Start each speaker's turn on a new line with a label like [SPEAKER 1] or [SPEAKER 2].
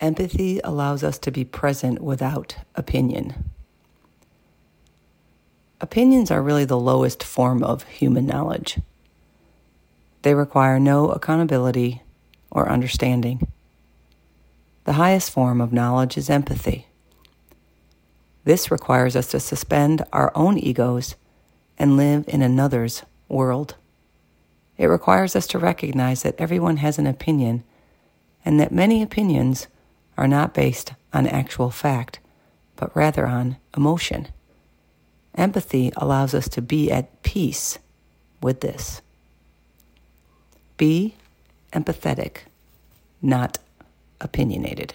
[SPEAKER 1] Empathy allows us to be present without opinion. Opinions are really the lowest form of human knowledge. They require no accountability or understanding. The highest form of knowledge is empathy. This requires us to suspend our own egos and live in another's world. It requires us to recognize that everyone has an opinion and that many opinions are not based on actual fact, but rather on emotion. Empathy allows us to be at peace with this. Be empathetic, not opinionated.